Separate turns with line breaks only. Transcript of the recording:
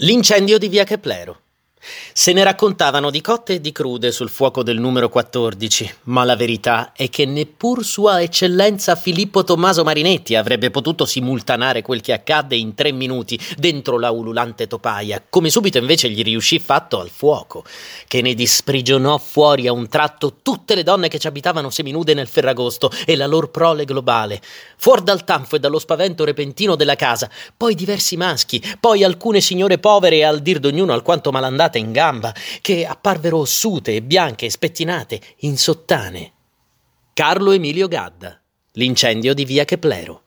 L'incendio di via Keplero. Se ne raccontavano di cotte e di crude sul fuoco del numero 14, ma la verità è che neppur Sua Eccellenza Filippo Tommaso Marinetti avrebbe potuto simultanare quel che accadde in tre minuti dentro la ululante topaia, come subito invece gli riuscì fatto al fuoco, che ne disprigionò fuori a un tratto tutte le donne che ci abitavano seminude nel Ferragosto e la lor prole globale, fuori dal tanfo e dallo spavento repentino della casa, poi diversi maschi, poi alcune signore povere e al dir d'ognuno alquanto malandate in gamba, che apparvero ossute, bianche e spettinate, in sottane. Carlo Emilio Gadda. L'incendio di via Keplero.